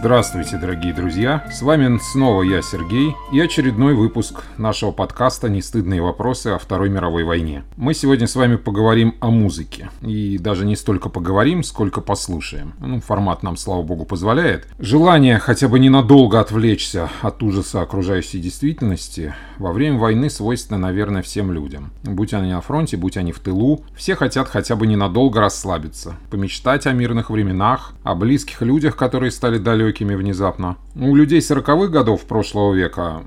Здравствуйте, дорогие друзья! С вами снова я, Сергей, и очередной выпуск нашего подкаста «Нестыдные вопросы о Второй мировой войне». Мы сегодня с вами поговорим о музыке. И даже не столько поговорим, сколько послушаем. Ну, формат нам, слава богу, позволяет. Желание хотя бы ненадолго отвлечься от ужаса окружающей действительности во время войны свойственно, наверное, всем людям. Будь они на фронте, будь они в тылу, все хотят хотя бы ненадолго расслабиться, помечтать о мирных временах, о близких людях, которые стали далекими внезапно. У людей 40-х годов прошлого века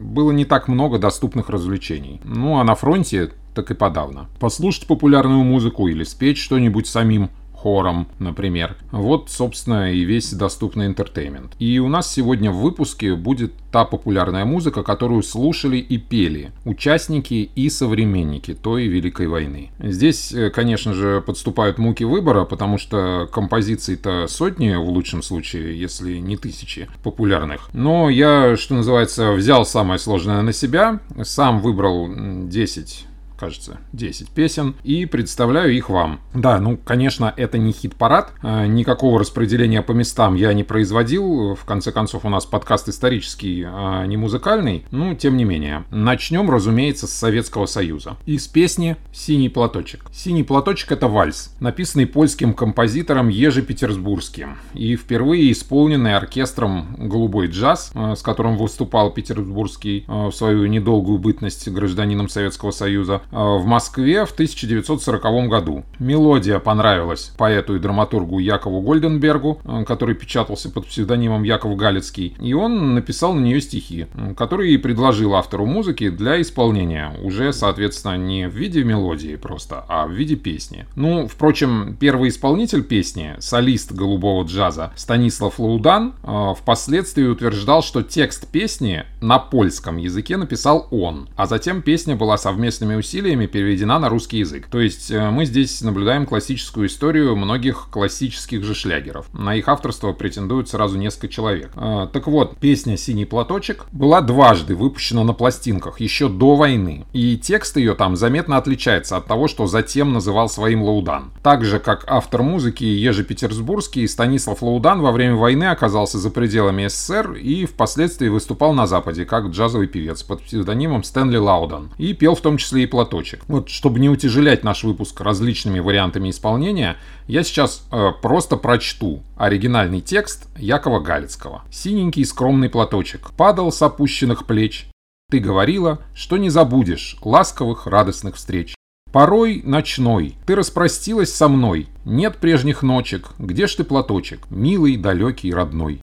было не так много доступных развлечений. Ну а на фронте так и подавно. Послушать популярную музыку или спеть что-нибудь самим – хором, например. Вот, собственно, и весь доступный интертеймент. И у нас сегодня в выпуске будет та популярная музыка, которую слушали и пели участники и современники той Великой войны. Здесь, э, конечно же, подступают муки выбора, потому что композиций-то сотни, в лучшем случае, если не тысячи популярных. Но я, что называется, взял самое сложное на себя, сам выбрал 10 кажется, 10 песен, и представляю их вам. Да, ну, конечно, это не хит-парад, а, никакого распределения по местам я не производил, в конце концов, у нас подкаст исторический, а не музыкальный, ну, тем не менее. Начнем, разумеется, с Советского Союза. Из песни «Синий платочек». «Синий платочек» — это вальс, написанный польским композитором Ежи Петербургским, и впервые исполненный оркестром «Голубой джаз», а, с которым выступал Петербургский в свою недолгую бытность гражданином Советского Союза, в Москве в 1940 году. Мелодия понравилась поэту и драматургу Якову Гольденбергу, э, который печатался под псевдонимом Яков Галицкий, и он написал на нее стихи, которые и предложил автору музыки для исполнения, уже, соответственно, не в виде мелодии просто, а в виде песни. Ну, впрочем, первый исполнитель песни, солист голубого джаза Станислав Лаудан, э, впоследствии утверждал, что текст песни на польском языке написал он, а затем песня была совместными усилиями усилиями переведена на русский язык. То есть э, мы здесь наблюдаем классическую историю многих классических же шлягеров. На их авторство претендуют сразу несколько человек. Э, так вот, песня «Синий платочек» была дважды выпущена на пластинках еще до войны. И текст ее там заметно отличается от того, что затем называл своим Лаудан. Так же, как автор музыки Ежи Петербургский, Станислав Лаудан во время войны оказался за пределами СССР и впоследствии выступал на Западе как джазовый певец под псевдонимом Стэнли Лаудан. И пел в том числе и платочек платочек. Вот, чтобы не утяжелять наш выпуск различными вариантами исполнения, я сейчас э, просто прочту оригинальный текст Якова Галицкого. «Синенький скромный платочек падал с опущенных плеч. Ты говорила, что не забудешь ласковых радостных встреч. Порой ночной ты распростилась со мной, нет прежних ночек, где ж ты платочек, милый, далекий, родной.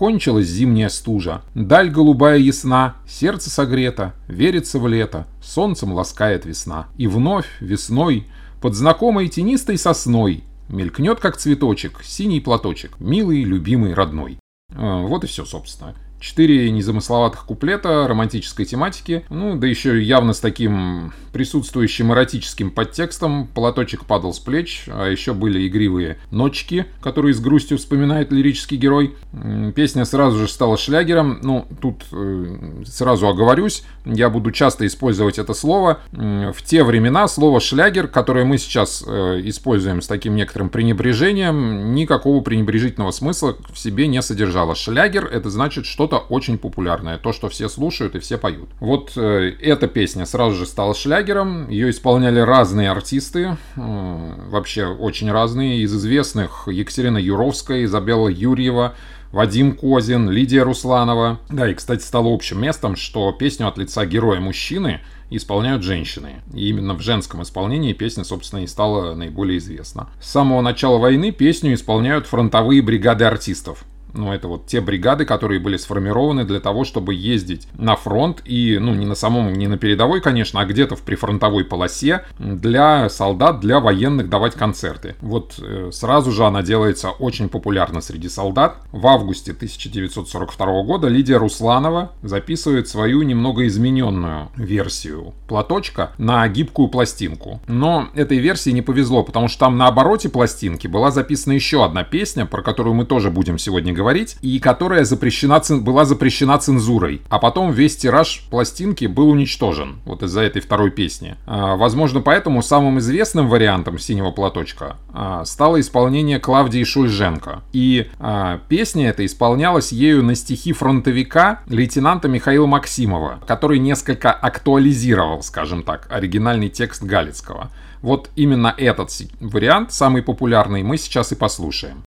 Кончилась зимняя стужа, даль голубая ясна, сердце согрето, верится в лето, солнцем ласкает весна. И вновь весной под знакомой тенистой сосной мелькнет, как цветочек, синий платочек, милый, любимый, родной. А, вот и все, собственно. Четыре незамысловатых куплета романтической тематики, ну, да еще явно с таким присутствующим эротическим подтекстом. Платочек падал с плеч, а еще были игривые ночки, которые с грустью вспоминает лирический герой. Песня сразу же стала шлягером. Ну, тут э, сразу оговорюсь, я буду часто использовать это слово. В те времена слово шлягер, которое мы сейчас э, используем с таким некоторым пренебрежением, никакого пренебрежительного смысла в себе не содержало. Шлягер это значит что что-то очень популярное, то, что все слушают и все поют. Вот э, эта песня сразу же стала шлягером, ее исполняли разные артисты, э, вообще очень разные, из известных Екатерина Юровская, Изабелла Юрьева, Вадим Козин, Лидия Русланова. Да, и, кстати, стало общим местом, что песню от лица героя-мужчины исполняют женщины. И именно в женском исполнении песня, собственно, и стала наиболее известна. С самого начала войны песню исполняют фронтовые бригады артистов. Ну, это вот те бригады, которые были сформированы для того, чтобы ездить на фронт и, ну, не на самом, не на передовой, конечно, а где-то в прифронтовой полосе для солдат, для военных давать концерты. Вот э, сразу же она делается очень популярна среди солдат. В августе 1942 года Лидия Русланова записывает свою немного измененную версию платочка на гибкую пластинку. Но этой версии не повезло, потому что там на обороте пластинки была записана еще одна песня, про которую мы тоже будем сегодня говорить говорить, и которая запрещена, была запрещена цензурой. А потом весь тираж пластинки был уничтожен, вот из-за этой второй песни. А, возможно, поэтому самым известным вариантом «Синего платочка» а, стало исполнение Клавдии Шульженко. И а, песня эта исполнялась ею на стихи фронтовика лейтенанта Михаила Максимова, который несколько актуализировал, скажем так, оригинальный текст Галицкого. Вот именно этот вариант, самый популярный, мы сейчас и послушаем.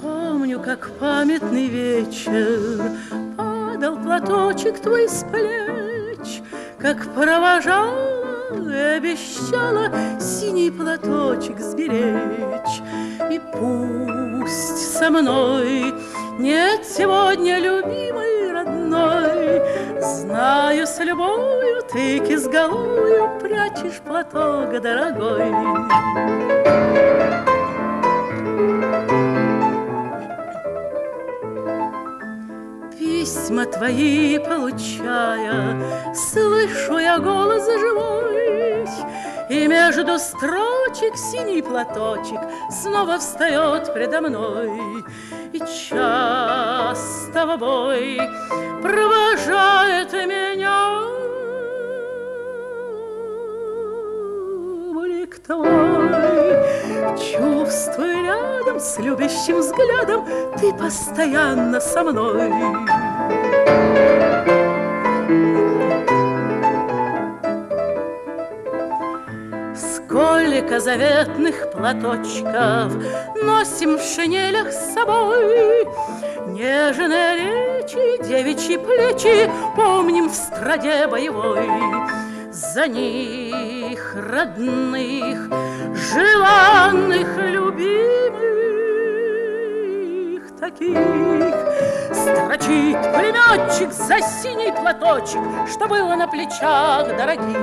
Помню, как памятный вечер Падал платочек твой с плеч, Как провожал обещала синий платочек сберечь. И пусть со мной нет сегодня любимой родной, Знаю, с любовью ты кизголую прячешь платок дорогой. Письма твои получая, Слышу я голос живой, И между строчек синий платочек Снова встает предо мной. И часто в бой провожает меня Блик твой, чувствуй рядом с любящим взглядом Ты постоянно со мной. Сколько заветных платочков Носим в шинелях с собой. Нежные речи, девичьи плечи Помним в страде боевой. За них родных, желанных, любимых Таких Строчит пулеметчик за синий платочек Что было на плечах дорогих.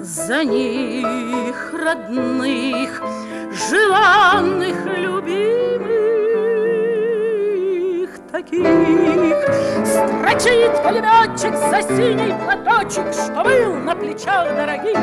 За них родных, желанных, любимых таких. Строчит пулеметчик за синий платочек, что был на плечах дорогих.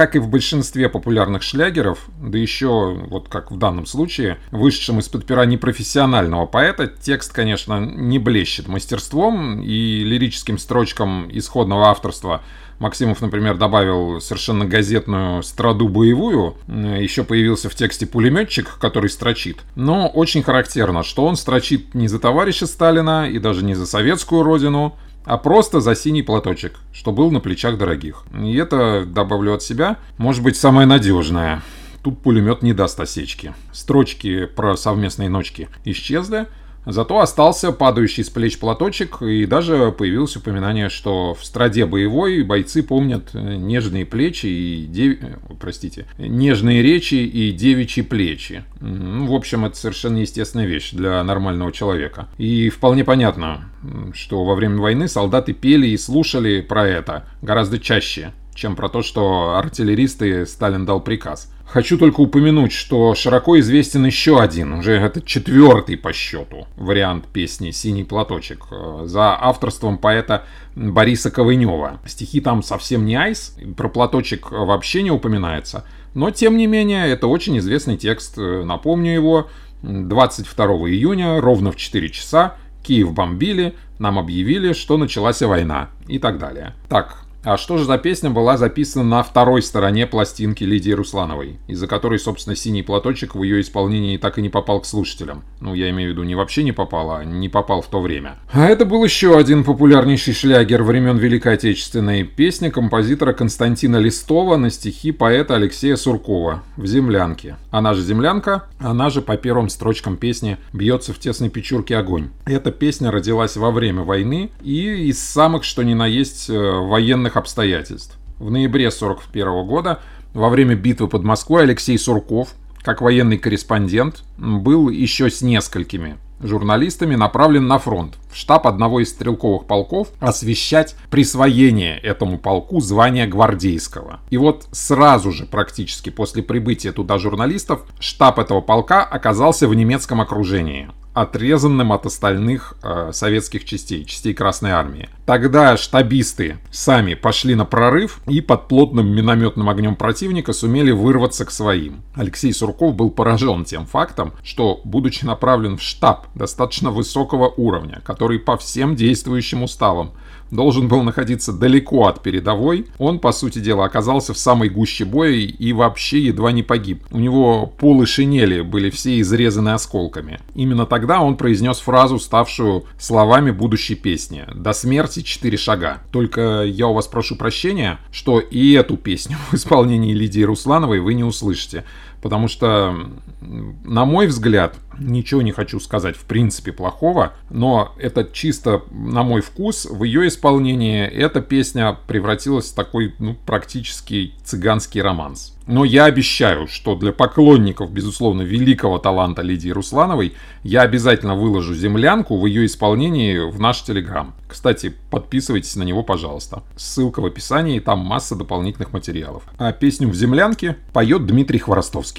Как и в большинстве популярных шлягеров, да еще, вот как в данном случае, вышедшем из-под пера непрофессионального поэта, текст, конечно, не блещет мастерством и лирическим строчкам исходного авторства Максимов, например, добавил совершенно газетную страду боевую. Еще появился в тексте пулеметчик, который строчит. Но очень характерно, что он строчит не за товарища Сталина и даже не за советскую родину, а просто за синий платочек, что был на плечах дорогих. И это, добавлю от себя, может быть самое надежное. Тут пулемет не даст осечки. Строчки про совместные ночки исчезли, Зато остался падающий с плеч платочек, и даже появилось упоминание, что в страде боевой бойцы помнят нежные плечи и дев... простите, нежные речи и девичьи плечи. Ну, в общем, это совершенно естественная вещь для нормального человека. И вполне понятно, что во время войны солдаты пели и слушали про это гораздо чаще, чем про то, что артиллеристы Сталин дал приказ. Хочу только упомянуть, что широко известен еще один, уже это четвертый по счету вариант песни «Синий платочек» э, за авторством поэта Бориса Ковынева. Стихи там совсем не айс, про платочек вообще не упоминается, но тем не менее это очень известный текст, э, напомню его, 22 июня, ровно в 4 часа, Киев бомбили, нам объявили, что началась война и так далее. Так, А что же за песня была записана на второй стороне пластинки Лидии Руслановой, из-за которой, собственно, «Синий платочек» в ее исполнении так и не попал к слушателям. Ну, я имею в виду, не вообще не попал, а не попал в то время. А это был еще один популярнейший шлягер времен Великой Отечественной песни композитора Константина Листова на стихи поэта Алексея Суркова «В землянке». Она же «Землянка», она же по первым строчкам песни «Бьется в тесной печурке огонь». Эта песня родилась во время войны и из самых, что ни на есть, э, военных определенных обстоятельств. В ноябре 1941 года, во время битвы под Москвой, Алексей Сурков, как военный корреспондент, был еще с несколькими журналистами направлен на фронт, в штаб одного из стрелковых полков, освещать присвоение этому полку звания гвардейского. И вот сразу же, практически после прибытия туда журналистов, штаб этого полка оказался в немецком окружении отрезанным от остальных э, советских частей, частей Красной Армии. Тогда штабисты сами пошли на прорыв и под плотным минометным огнем противника сумели вырваться к своим. Алексей Сурков был поражен тем фактом, что, будучи направлен в штаб достаточно высокого уровня, который по всем действующим уставам должен был находиться далеко от передовой, он, по сути дела, оказался в самой гуще боя и вообще едва не погиб. У него полы шинели были все изрезаны осколками. Именно тогда он произнес фразу, ставшую словами будущей песни «До смерти четыре шага». Только я у вас прошу прощения, что и эту песню в исполнении Лидии Руслановой вы не услышите потому что, на мой взгляд, ничего не хочу сказать в принципе плохого, но это чисто на мой вкус, в ее исполнении эта песня превратилась в такой ну, практически цыганский романс. Но я обещаю, что для поклонников, безусловно, великого таланта Лидии Руслановой, я обязательно выложу землянку в ее исполнении в наш Телеграм. Кстати, подписывайтесь на него, пожалуйста. Ссылка в описании, там масса дополнительных материалов. А песню в землянке поет Дмитрий Хворостовский.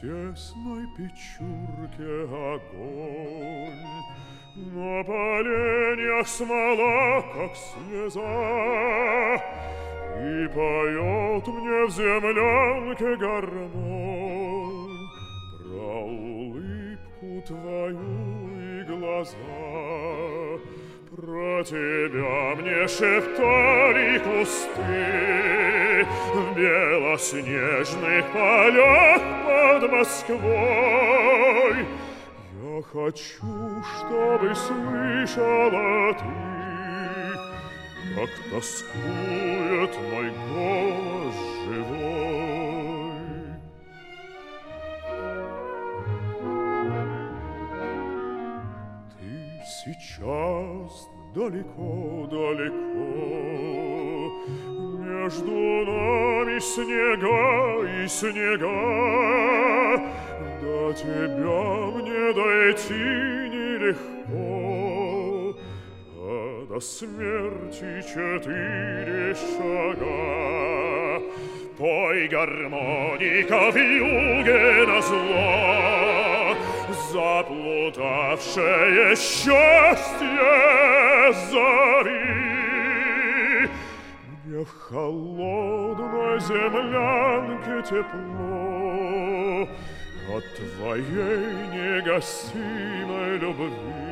Тесной печурке огонь, На поленьях смола, как слеза, И поет мне в землянке гармонь улыбку твою и глаза, Про тебя мне шептали кусты В белоснежных полях под Москвой. Я хочу, чтобы слышала ты, Как тоскует мой голос Сейчас далеко-далеко, Между нами снега и снега, До тебя мне дойти нелегко, А до смерти четыре шага. Пой гармоника в юге на зло, Заплутавшее счастье зови. Мне в холодной землянке тепло От твоей негасимой любви.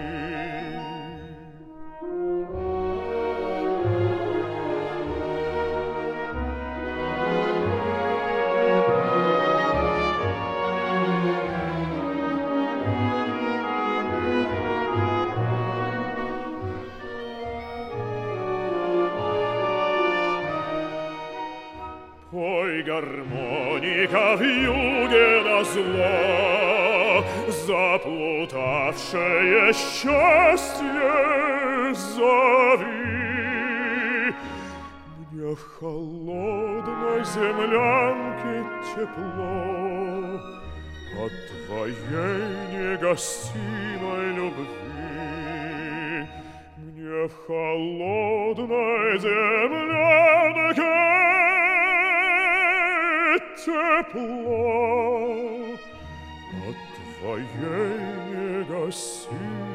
Землянке тепло от твоей негостимой любви. Мне в холодной землянке тепло от твоей негасимой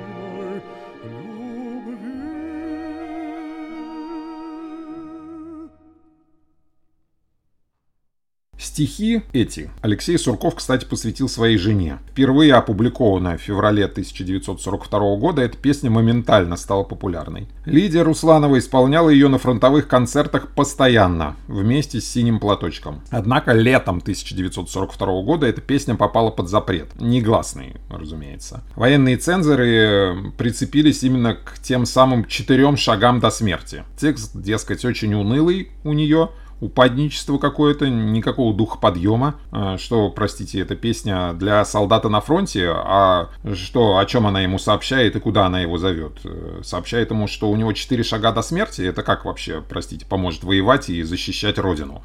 Стихи эти Алексей Сурков, кстати, посвятил своей жене. Впервые опубликованная в феврале 1942 года, эта песня моментально стала популярной. Лидия Русланова исполняла ее на фронтовых концертах постоянно, вместе с «Синим платочком». Однако летом 1942 года эта песня попала под запрет. Негласный, разумеется. Военные цензоры прицепились именно к тем самым четырем шагам до смерти. Текст, дескать, очень унылый у нее, упадничество какое-то, никакого духа подъема. А, что, простите, эта песня для солдата на фронте, а что, о чем она ему сообщает и куда она его зовет? Э, сообщает ему, что у него четыре шага до смерти, это как вообще, простите, поможет воевать и защищать родину?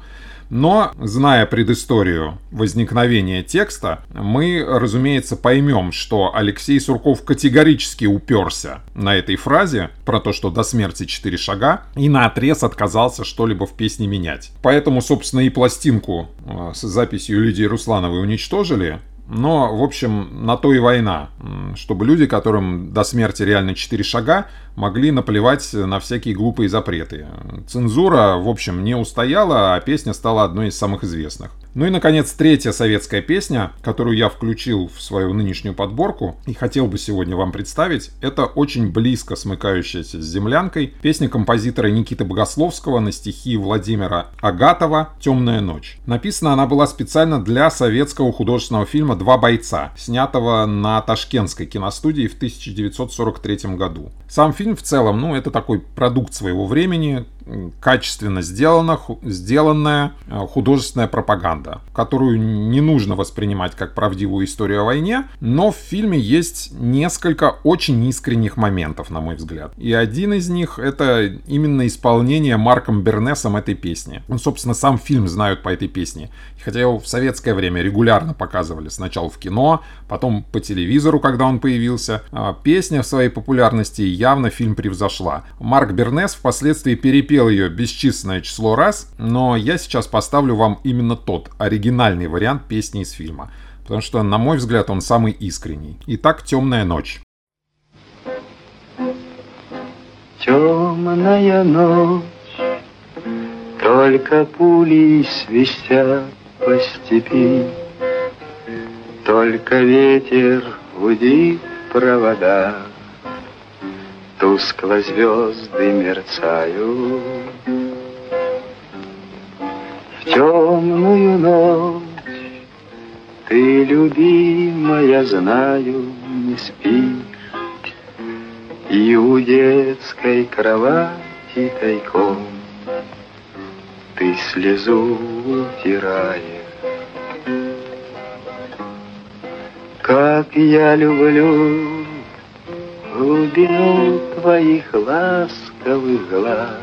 Но, зная предысторию возникновения текста, мы, разумеется, поймем, что Алексей Сурков категорически уперся на этой фразе про то, что до смерти четыре шага, и на отрез отказался что-либо в песне менять. Поэтому, собственно, и пластинку э, с записью Лидии Руслановой уничтожили, но, в общем, на то и война, чтобы люди, которым до смерти реально 4 шага, могли наплевать на всякие глупые запреты. Цензура, в общем, не устояла, а песня стала одной из самых известных. Ну и, наконец, третья советская песня, которую я включил в свою нынешнюю подборку и хотел бы сегодня вам представить, это очень близко смыкающаяся с «Землянкой» песня композитора Никиты Богословского на стихи Владимира Агатова «Темная ночь». Написана она была специально для советского художественного фильма «Два бойца», снятого на Ташкентской киностудии в 1943 году. Сам фильм в целом, ну, это такой продукт своего времени, качественно сделана, сделанная э, художественная пропаганда, которую не нужно воспринимать как правдивую историю о войне, но в фильме есть несколько очень искренних моментов, на мой взгляд. И один из них это именно исполнение Марком Бернесом этой песни. Ну, собственно, сам фильм знают по этой песне. Хотя его в советское время регулярно показывали сначала в кино, потом по телевизору, когда он появился. А песня в своей популярности явно фильм превзошла. Марк Бернес впоследствии перепел перепел ее бесчисленное число раз, но я сейчас поставлю вам именно тот, оригинальный вариант песни из фильма. Потому что, на мой взгляд, он самый искренний. Итак, «Темная ночь». Темная ночь, только пули свистят по степи, Только ветер гудит провода. Тускло звезды мерцают. В темную ночь Ты, любимая, знаю, не спишь. И у детской кровати тайком Ты слезу утираешь. Как я люблю глубину твоих ласковых глаз.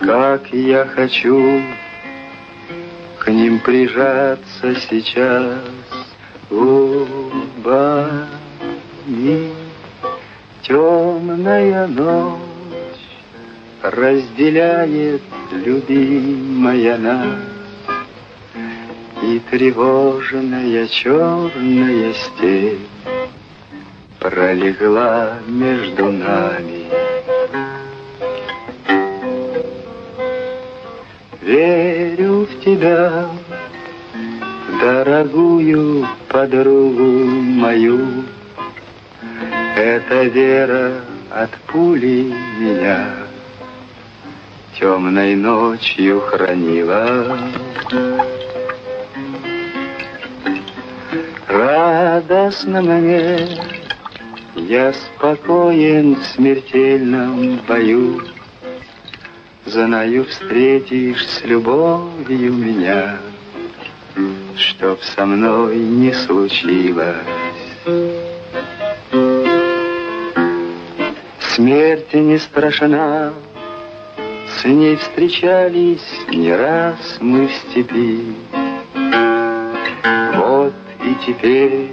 Как я хочу к ним прижаться сейчас губами. Темная ночь разделяет любимая нас И тревожная черная степь пролегла между нами. Верю в тебя, дорогую подругу мою. Эта вера от пули меня темной ночью хранила. Радостно мне я спокоен в смертельном бою, Знаю, встретишь с любовью меня, Чтоб со мной не случилось. Смерть не страшна, с ней встречались не раз мы в степи. Вот и теперь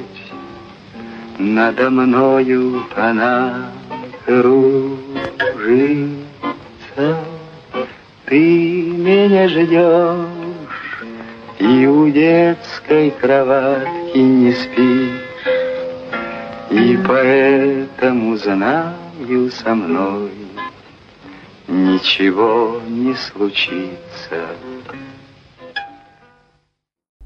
надо мною она кружится. Ты меня ждешь и у детской кроватки не спишь. И поэтому знаю со мной ничего не случится.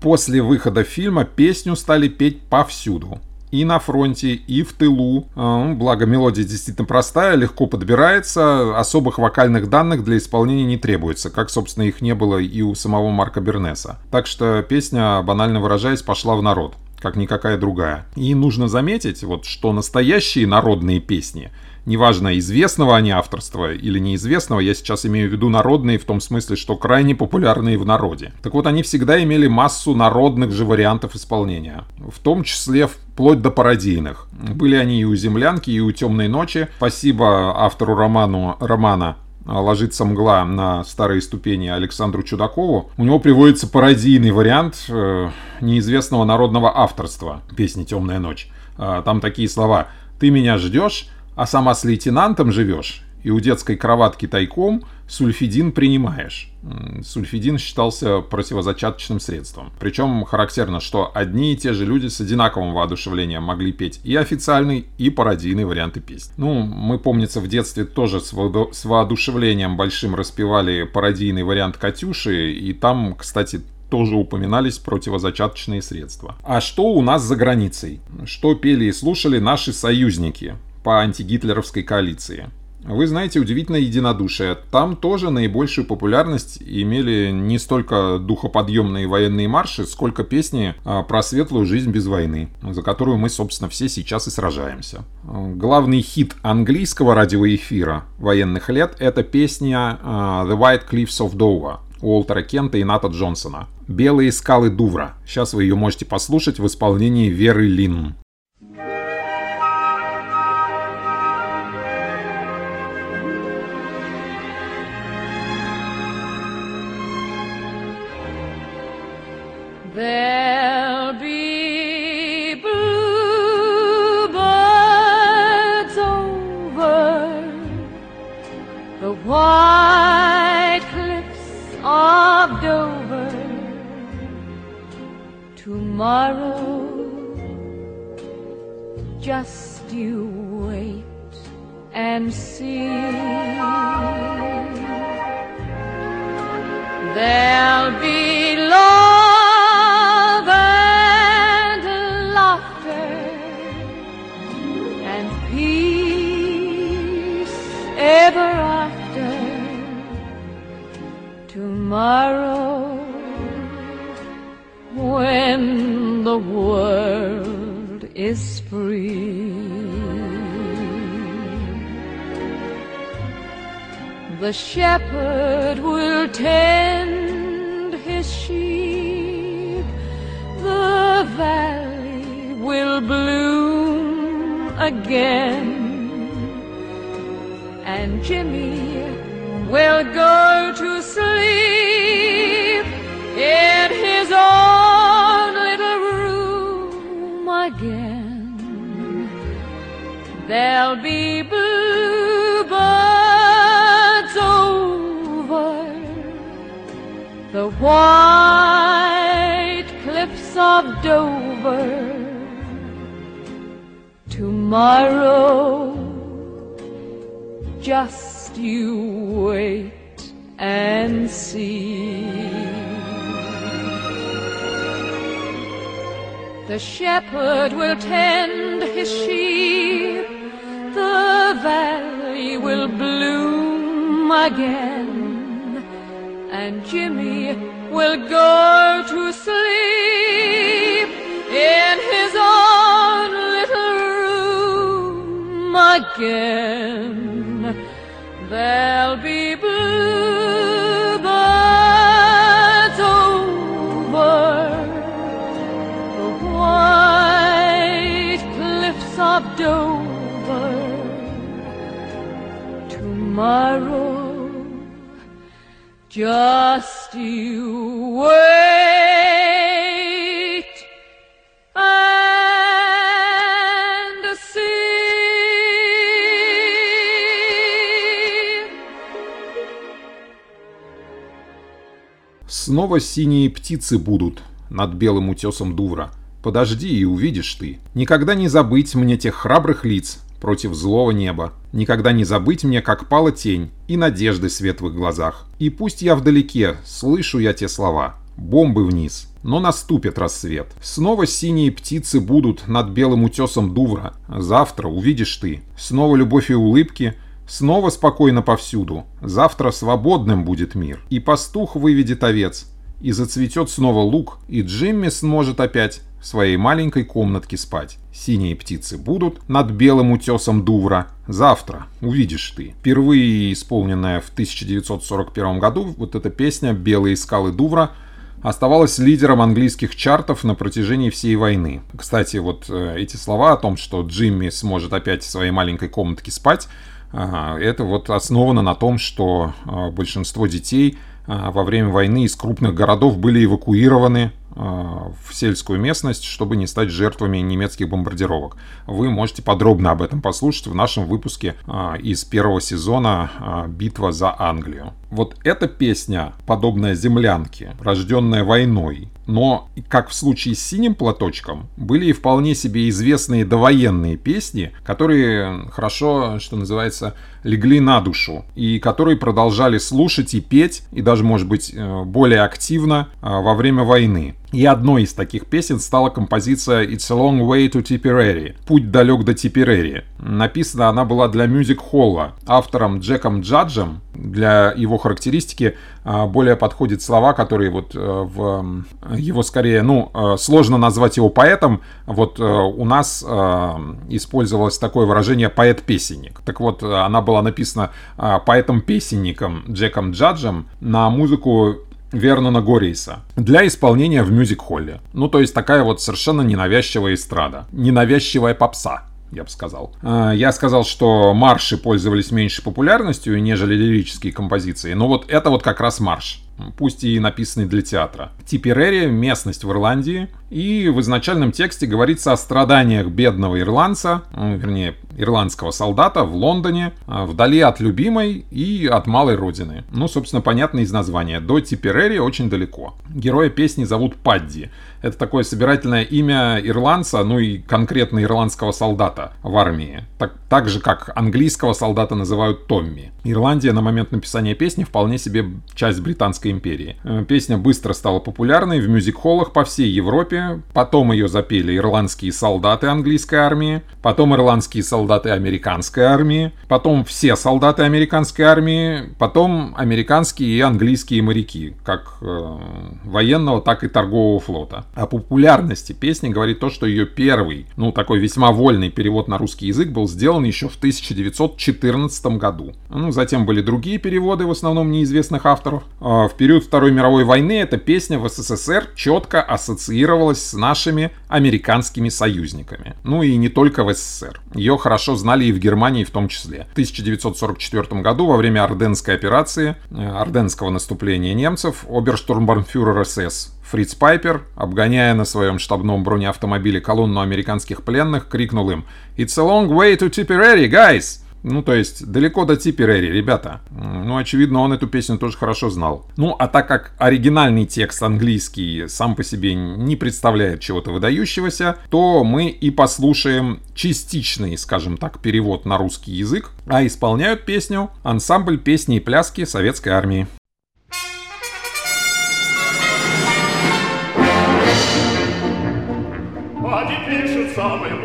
После выхода фильма песню стали петь повсюду и на фронте, и в тылу. А, ну, благо, мелодия действительно простая, легко подбирается, особых вокальных данных для исполнения не требуется, как, собственно, их не было и у самого Марка Бернеса. Так что песня, банально выражаясь, пошла в народ как никакая другая. И нужно заметить, вот, что настоящие народные песни – неважно, известного они авторства или неизвестного, я сейчас имею в виду народные в том смысле, что крайне популярные в народе. Так вот, они всегда имели массу народных же вариантов исполнения, в том числе вплоть до пародийных. Были они и у «Землянки», и у «Темной ночи». Спасибо автору роману, романа ложится мгла на старые ступени Александру Чудакову, у него приводится пародийный вариант э, неизвестного народного авторства песни «Темная ночь». Э, там такие слова «Ты меня ждешь, а сама с лейтенантом живешь, и у детской кроватки тайком сульфидин принимаешь. Сульфидин считался противозачаточным средством. Причем характерно, что одни и те же люди с одинаковым воодушевлением могли петь и официальный, и пародийный варианты песни. Ну, мы, помнится, в детстве тоже с воодушевлением большим распевали пародийный вариант «Катюши», и там, кстати, тоже упоминались противозачаточные средства. А что у нас за границей? Что пели и слушали наши союзники? По антигитлеровской коалиции. Вы знаете, удивительное единодушие. Там тоже наибольшую популярность имели не столько духоподъемные военные марши, сколько песни а, про светлую жизнь без войны, за которую мы, собственно, все сейчас и сражаемся. Главный хит английского радиоэфира военных лет — это песня а, «The White Cliffs of Dover» Уолтера Кента и Ната Джонсона. «Белые скалы Дувра». Сейчас вы ее можете послушать в исполнении Веры Лин. There'll be bluebirds over the white cliffs of Dover tomorrow. Just you wait and see. There'll be tomorrow when the world is free. The shepherd will tend his sheep. The valley will bloom again. And Jimmy will go to sleep white cliffs of Dover. Tomorrow, just you wait and see. The shepherd will tend his sheep, the valley will bloom again, Jimmy will go to sleep in his own little room again. There'll be bluebirds over the white cliffs of Dover tomorrow. Just you wait and see. Снова синие птицы будут над белым утесом Дувра. Подожди и увидишь ты. Никогда не забыть мне тех храбрых лиц против злого неба. Никогда не забыть мне, как пала тень и надежды свет в их глазах. И пусть я вдалеке, слышу я те слова. бомбы вниз. Но наступит рассвет. Снова синие птицы будут над белым утесом Дувра. Завтра увидишь ты. Снова любовь и улыбки. Снова спокойно повсюду. Завтра свободным будет мир. И пастух выведет овец. И зацветет снова лук. И Джимми сможет опять в своей маленькой комнатке спать. Синие птицы будут над белым утесом Дувра. Завтра увидишь ты. Впервые исполненная в 1941 году вот эта песня «Белые скалы Дувра» оставалась лидером английских чартов на протяжении всей войны. Кстати, вот э, эти слова о том, что Джимми сможет опять в своей маленькой комнатке спать, это вот основано на том, что э, большинство детей во время войны из крупных городов были эвакуированы в сельскую местность, чтобы не стать жертвами немецких бомбардировок. Вы можете подробно об этом послушать в нашем выпуске из первого сезона «Битва за Англию». Вот эта песня, подобная землянке, рожденная войной, но, как в случае с «Синим платочком», были и вполне себе известные довоенные песни, которые хорошо, что называется, легли на душу, и которые продолжали слушать и петь, и даже, может быть, э, более активно э, во время войны. И одной из таких песен стала композиция «It's a long way to Tipperary» — «Путь далек до Типперери». Написана она была для мюзик-холла автором Джеком Джаджем. Для его характеристики а, более подходят слова, которые вот э, в его скорее, ну, э, сложно назвать его поэтом. Вот э, у нас использовалось такое выражение «поэт-песенник». Так вот, она была написана поэтом-песенником Джеком Джаджем на музыку Вернона Горейса для исполнения в мюзик-холле. Ну, то есть такая вот совершенно ненавязчивая эстрада. Ненавязчивая попса я бы сказал. А, я сказал, что марши пользовались меньше популярностью, нежели лирические композиции, но вот это вот как раз марш пусть и написанный для театра. Типерери – местность в Ирландии, и в изначальном тексте говорится о страданиях бедного ирландца, вернее, ирландского солдата в Лондоне, а, вдали от любимой и от малой родины. Ну, собственно, понятно из названия. До Типерери очень далеко. Героя песни зовут Падди. Это такое собирательное имя ирландца, ну и конкретно ирландского солдата в армии. Так, так же, как английского солдата называют Томми. Ирландия на момент написания песни вполне себе часть Британской империи. Э, песня быстро стала популярной в мюзик-холлах по всей Европе. Потом ее запели ирландские солдаты английской армии, потом ирландские солдаты американской армии, потом все солдаты американской армии, потом американские и английские моряки, как э, военного, так и торгового флота. О популярности песни говорит то, что ее первый, ну такой весьма вольный перевод на русский язык был сделан еще в 1914 году. Ну, затем были другие переводы, в основном неизвестных авторов. А в период Второй мировой войны эта песня в СССР четко ассоциировалась с нашими американскими союзниками. Ну и не только в СССР. Ее хорошо знали и в Германии в том числе. В 1944 году во время Орденской операции, э, Орденского наступления немцев, оберштурмбанфюрер СС Фриц Пайпер, обгоняя на своем штабном бронеавтомобиле колонну американских пленных, крикнул им «It's a long way to Tipperary, guys!» Ну, то есть, далеко до Типперери, ребята. Ну, очевидно, он эту песню тоже хорошо знал. Ну, а так как оригинальный текст английский сам по себе не представляет чего-то выдающегося, то мы и послушаем частичный, скажем так, перевод на русский язык, а исполняют песню ансамбль песни и пляски Советской Армии. самой лучшей девушке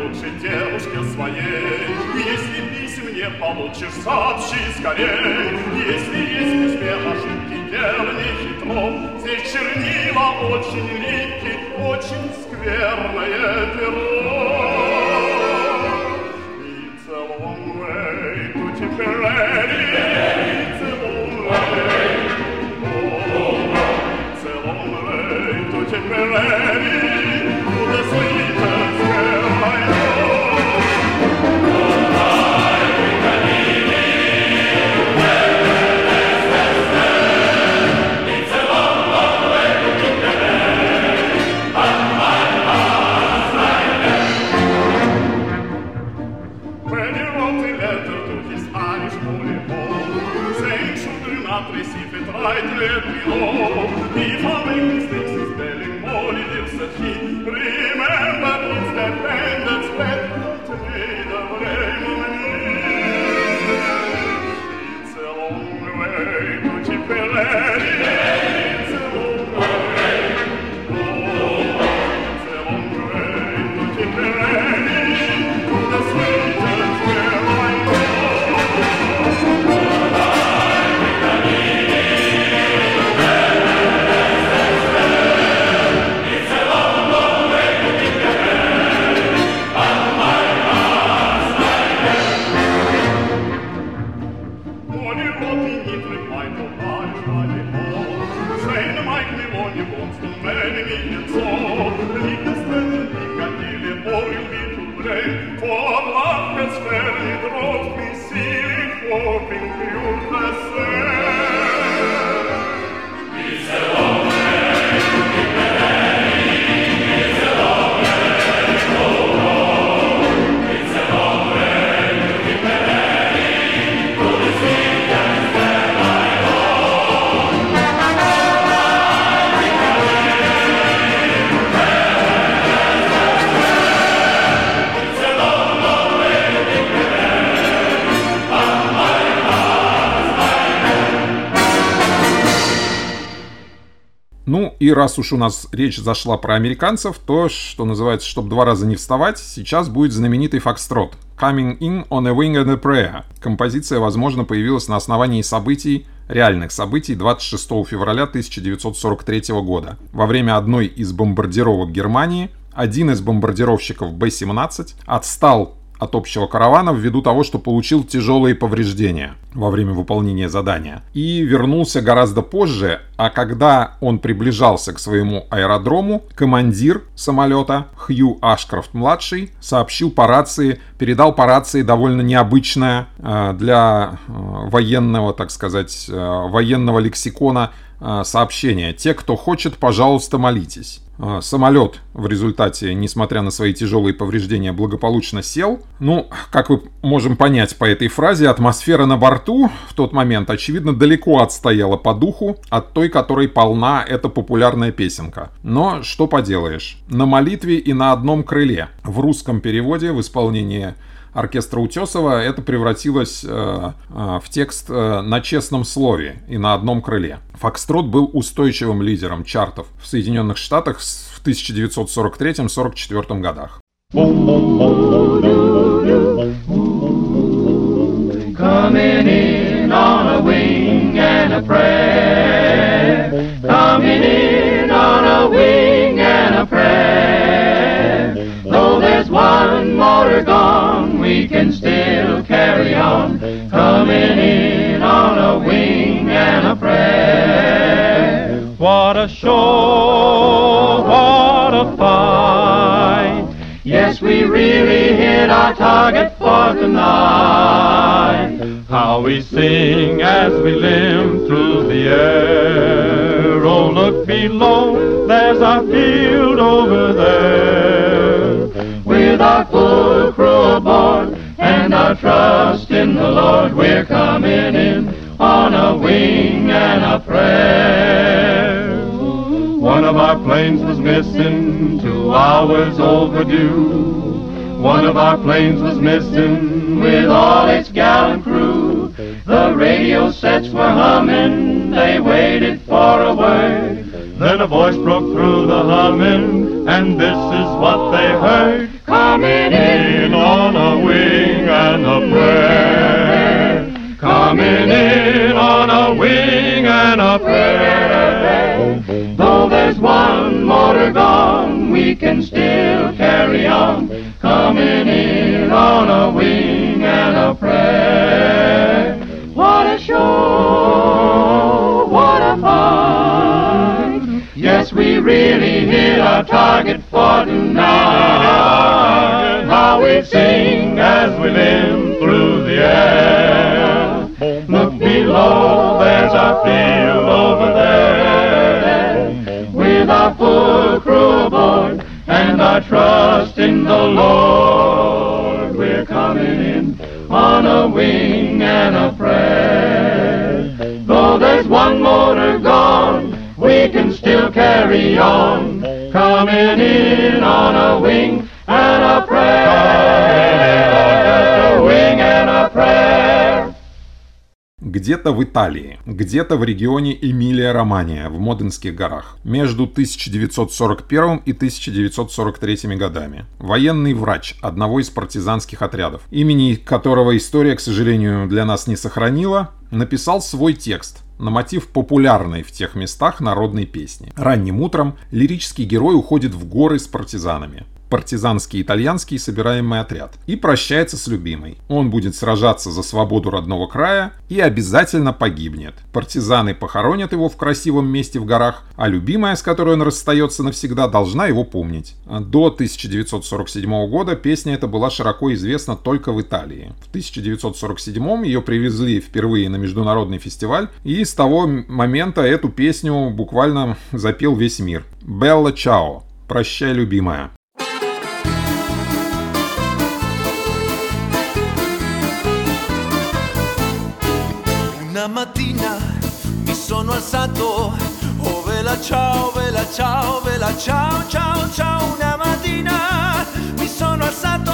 получишь, сообщи скорей. Если есть письме ошибки, делай хитро. Здесь чернила очень липкие, очень скверное и раз уж у нас речь зашла про американцев, то, что называется, чтобы два раза не вставать, сейчас будет знаменитый фокстрот «Coming in on a wing and a prayer». Композиция, возможно, появилась на основании событий, реальных событий 26 февраля 1943 года. Во время одной из бомбардировок Германии один из бомбардировщиков Б-17 отстал от общего каравана ввиду того, что получил тяжелые повреждения во время выполнения задания. И вернулся гораздо позже, а когда он приближался к своему аэродрому, командир самолета Хью Ашкрофт-младший сообщил по рации, передал по рации довольно необычное э, для э, военного, так сказать, э, военного лексикона сообщение. Те, кто хочет, пожалуйста, молитесь. А, самолет в результате, несмотря на свои тяжелые повреждения, благополучно сел. Ну, как вы можем понять по этой фразе, атмосфера на борту в тот момент, очевидно, далеко отстояла по духу от той, которой полна эта популярная песенка. Но что поделаешь, на молитве и на одном крыле. В русском переводе в исполнении оркестра Утесова это превратилось э, э, в текст э, на честном слове и на одном крыле. Фокстрот был устойчивым лидером чартов в Соединенных Штатах в 1943-44 годах. Coming in on a wing and a prayer. We can still carry on. Coming in on a wing and a prayer. What a show, what a fight. Yes, we really hit our target for tonight. How we sing as we limp through the air. Oh, look below, there's our field over there. With our full crew aboard and our trust in the Lord, we're coming in on a wing and a prayer. One of our planes was missing, two hours overdue. One of our planes was missing with all its gallant crew. The radio sets were humming, they waited for a word. Then a voice broke through the humming, and this is what they heard. Coming in on a wing and a prayer. Coming in on a wing and a prayer. Though there's one motor gone, we can still carry on. Coming in on a wing and a prayer. What a show, what a fight. Yes, we really hit our target for tonight. Sing as we limp through the air. Look below, there's our field over there. With our full crew aboard and our trust in the Lord, we're coming in on a wing and a prayer. Though there's one motor gone, we can still carry on. Coming in on a wing Где-то в Италии, где-то в регионе Эмилия-Романия в Моденских горах, между 1941 и 1943 годами. Военный врач одного из партизанских отрядов, имени которого история, к сожалению, для нас не сохранила, написал свой текст на мотив популярной в тех местах народной песни. Ранним утром лирический герой уходит в горы с партизанами. Партизанский итальянский собираемый отряд, и прощается с любимой. Он будет сражаться за свободу родного края и обязательно погибнет. Партизаны похоронят его в красивом месте в горах, а любимая, с которой он расстается навсегда, должна его помнить. До 1947 года песня эта была широко известна только в Италии. В 1947 ее привезли впервые на международный фестиваль, и с того момента эту песню буквально запел весь мир. «Белла Чао» – «Прощай, любимая». Sono alzato, oh vela ciao, vela ciao, vela ciao, ciao, ciao. Una mattina mi sono alzato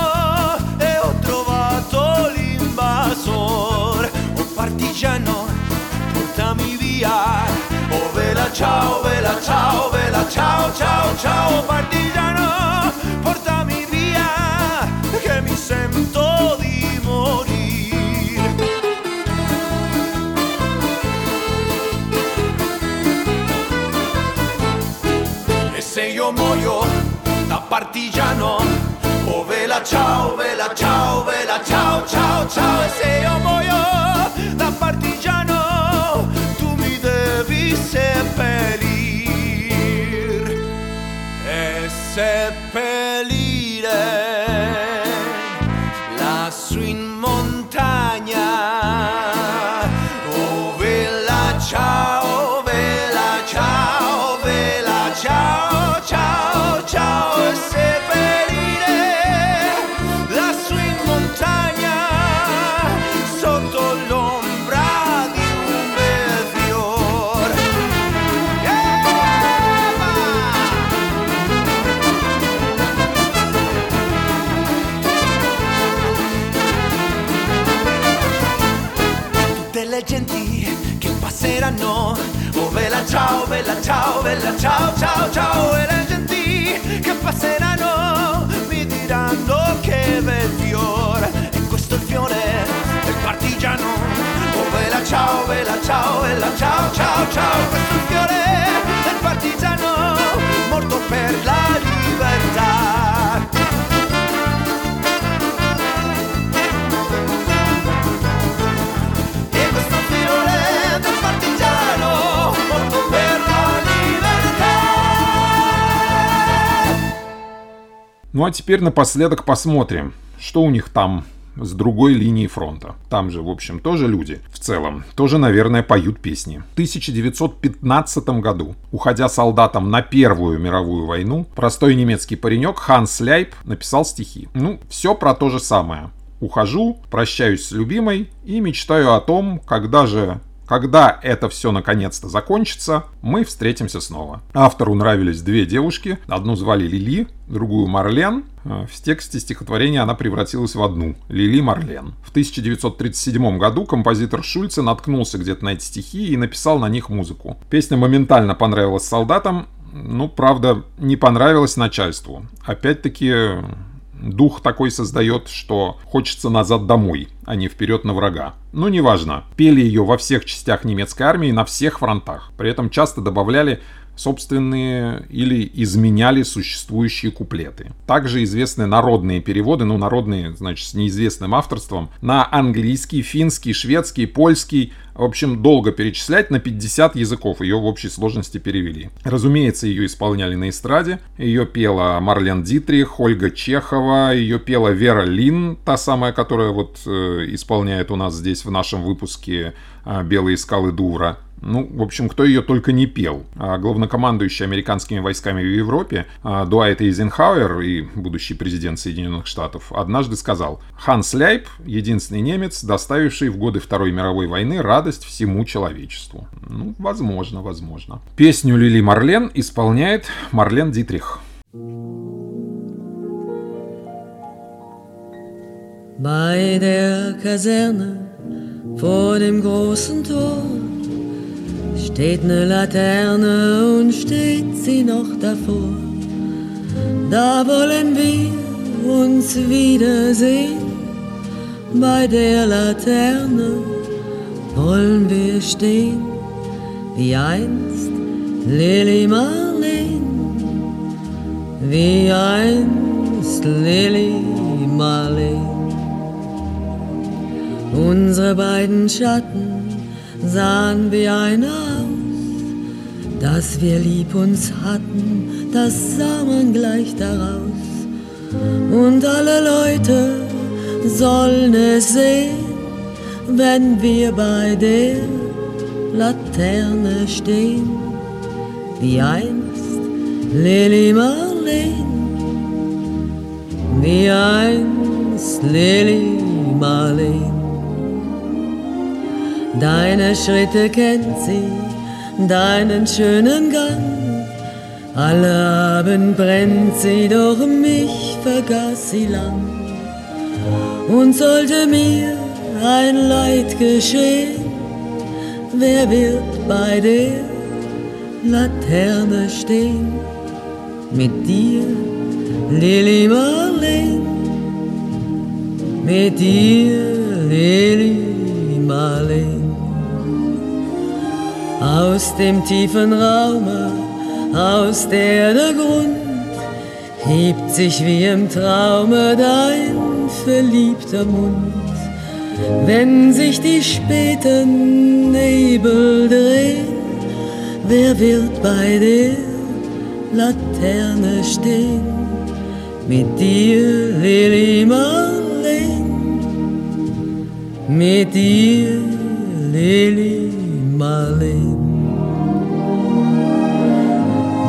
e ho trovato l'invasor. Oh partigiano, portami via. Oh vela ciao, vela ciao, vela ciao, partigiano, oh vela ciao, vela ciao, vela ciao, ciao, ciao. E se io muoio da partigiano, tu mi devi seppellir e seppellire bella ciao, bella ciao, ciao, ciao. E le genti che passeranno mi diranno che bel fiore. E questo è il fiore del partigiano. Oh bella ciao, bella ciao, bella ciao, ciao. Ну а теперь напоследок посмотрим, что у них там с другой линии фронта. Там же, в общем, тоже люди. В целом, тоже, наверное, поют песни. В 1915 году, уходя солдатом на Первую мировую войну, простой немецкий паренек Ханс Ляйп написал стихи. Ну, все про то же самое. Ухожу, прощаюсь с любимой и мечтаю о том, когда же когда это все наконец-то закончится, мы встретимся снова. Автору нравились две девушки. Одну звали Лили, другую Марлен. Э, В тексте стихотворения она превратилась в одну – Лили Марлен. В 1937 году композитор Шульце наткнулся где-то на эти стихи и написал на них музыку. Песня моментально понравилась солдатам, ну, правда, не понравилась начальству. Опять-таки, дух такой создает, что хочется назад домой, а не вперед на врага. Ну, неважно. Пели ее во всех частях немецкой армии, на всех фронтах. При этом часто добавляли собственные или изменяли существующие куплеты. Также известны народные переводы, ну народные, значит, с неизвестным авторством, на английский, финский, шведский, польский, в общем, долго перечислять, на 50 языков ее в общей сложности перевели. Разумеется, ее исполняли на эстраде. Ее пела Марлен Дитрих, Ольга Чехова, ее пела Вера Лин, та самая, которая вот э, исполняет у нас здесь в нашем выпуске э, «Белые скалы Дувра». Ну, в общем, кто ее только не пел. А главнокомандующий американскими войсками в Европе а, Дуайт Эйзенхауэр и будущий президент Соединенных Штатов однажды сказал «Ханс Ляйп – единственный немец, доставивший в годы Второй мировой войны радость всему человечеству». Ну, возможно, возможно. Песню Лили Марлен исполняет Марлен Дитрих. Bei der Kaserne vor dem großen Tor steht ne Laterne und steht sie noch davor. Da wollen wir uns wiedersehen. Bei der Laterne wollen wir stehen, wie einst Lili Marleen, wie einst Lili Marleen. Unsere beiden Schatten sahen wie ein aus, dass wir lieb uns hatten, das sah man gleich daraus. Und alle Leute sollen es sehen, wenn wir bei der Laterne stehen, wie einst Lili Marleen, wie einst Lili Marleen. Deine Schritte kennt sie, deinen schönen Gang. Alle Abend brennt sie, doch mich vergaß sie lang. Und sollte mir ein Leid geschehen, wer wird bei der Laterne stehen? Mit dir, Lili Marleen, mit dir, Lili Marleen. Aus dem tiefen Raume, aus der der Grund hebt sich wie im Traume dein verliebter Mund. Wenn sich die späten Nebel drehen, wer wird bei der Laterne stehen? Mit dir, Lili Marleen, mit dir, Lili Marleen.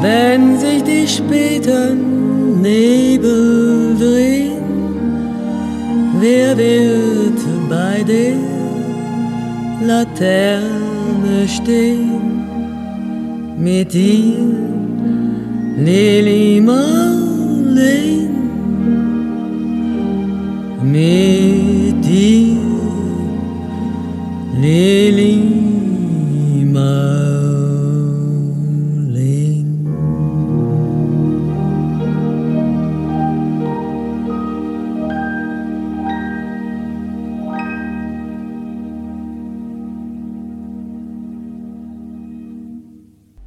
Wenn sich die späten Nebel drehen, wer wird bei der Laterne stehen? Mit dir, Lili Marleen, mit dir, Marleen.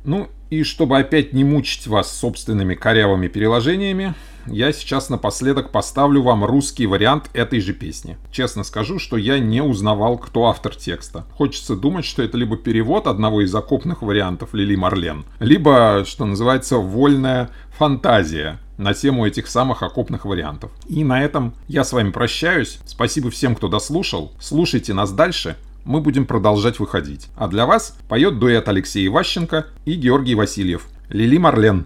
Ну и чтобы опять не мучить вас собственными корявыми переложениями, я сейчас напоследок поставлю вам русский вариант этой же песни. Честно скажу, что я не узнавал, кто автор текста. Хочется думать, что это либо перевод одного из окопных вариантов Лили Марлен, либо, что называется, вольная фантазия на тему этих самых окопных вариантов. И на этом я с вами прощаюсь. Спасибо всем, кто дослушал. Слушайте нас дальше. Мы будем продолжать выходить. А для вас поет дуэт Алексей Иващенко и Георгий Васильев. Лили Марлен.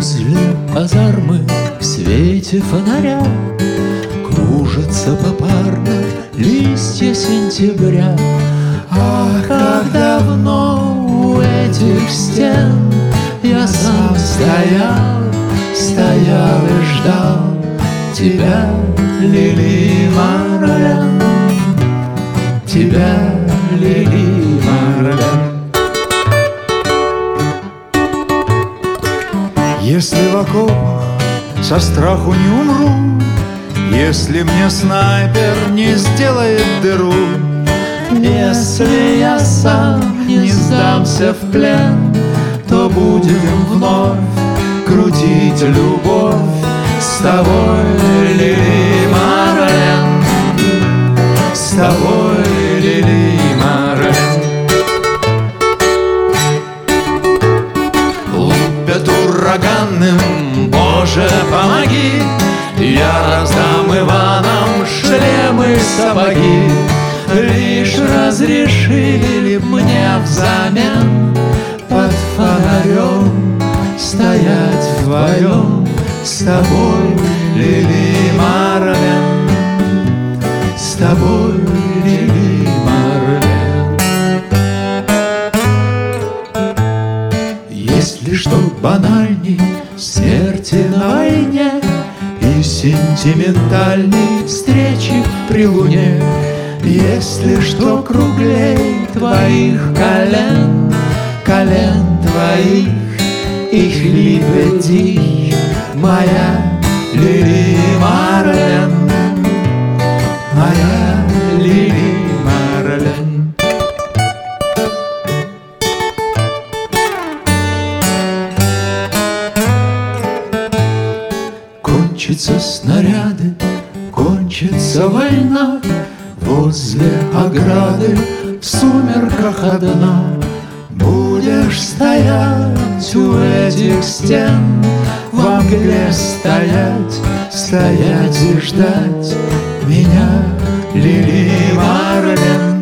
Возле казармы в свете фонаря Кружатся попарно листья сентября. А как давно у этих стен Я сам стоял, стоял и ждал Тебя, Лили Марлен Тебя, Лили Марлен Если в окопах со страху не умру, Если мне снайпер не сделает дыру, Если я сам не сдамся в плен, То будем вновь крутить любовь С тобой, Лили Марлен С тобой, ураганным, Боже, помоги. Я раздам Иванам шлемы сапоги. Лишь разрешили б мне взамен Под фонарем стоять вдвоем С тобой, Лили Марлен. С тобой, Лили Марлен. Если что банальней смерти на войне И сентиментальной встречи при луне. Если что круглей твоих колен Колен твоих их лебедей Моя кончится война Возле ограды в сумерках одна. Будешь стоять у этих стен В мгле стоять, стоять и ждать Меня, Лили Марлен